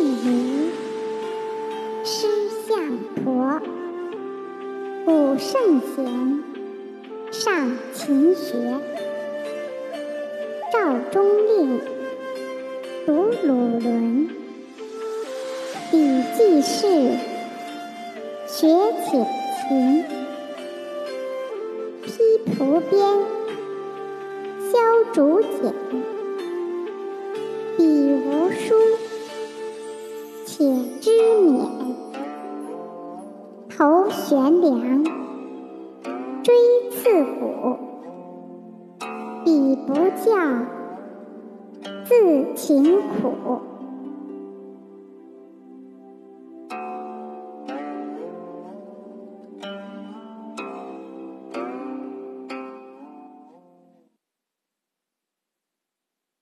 于诗相婆，古圣贤上勤学。赵中令读鲁伦，笔记事学且勤。披蒲编，削竹简。头悬梁，锥刺股。彼不教，自勤苦。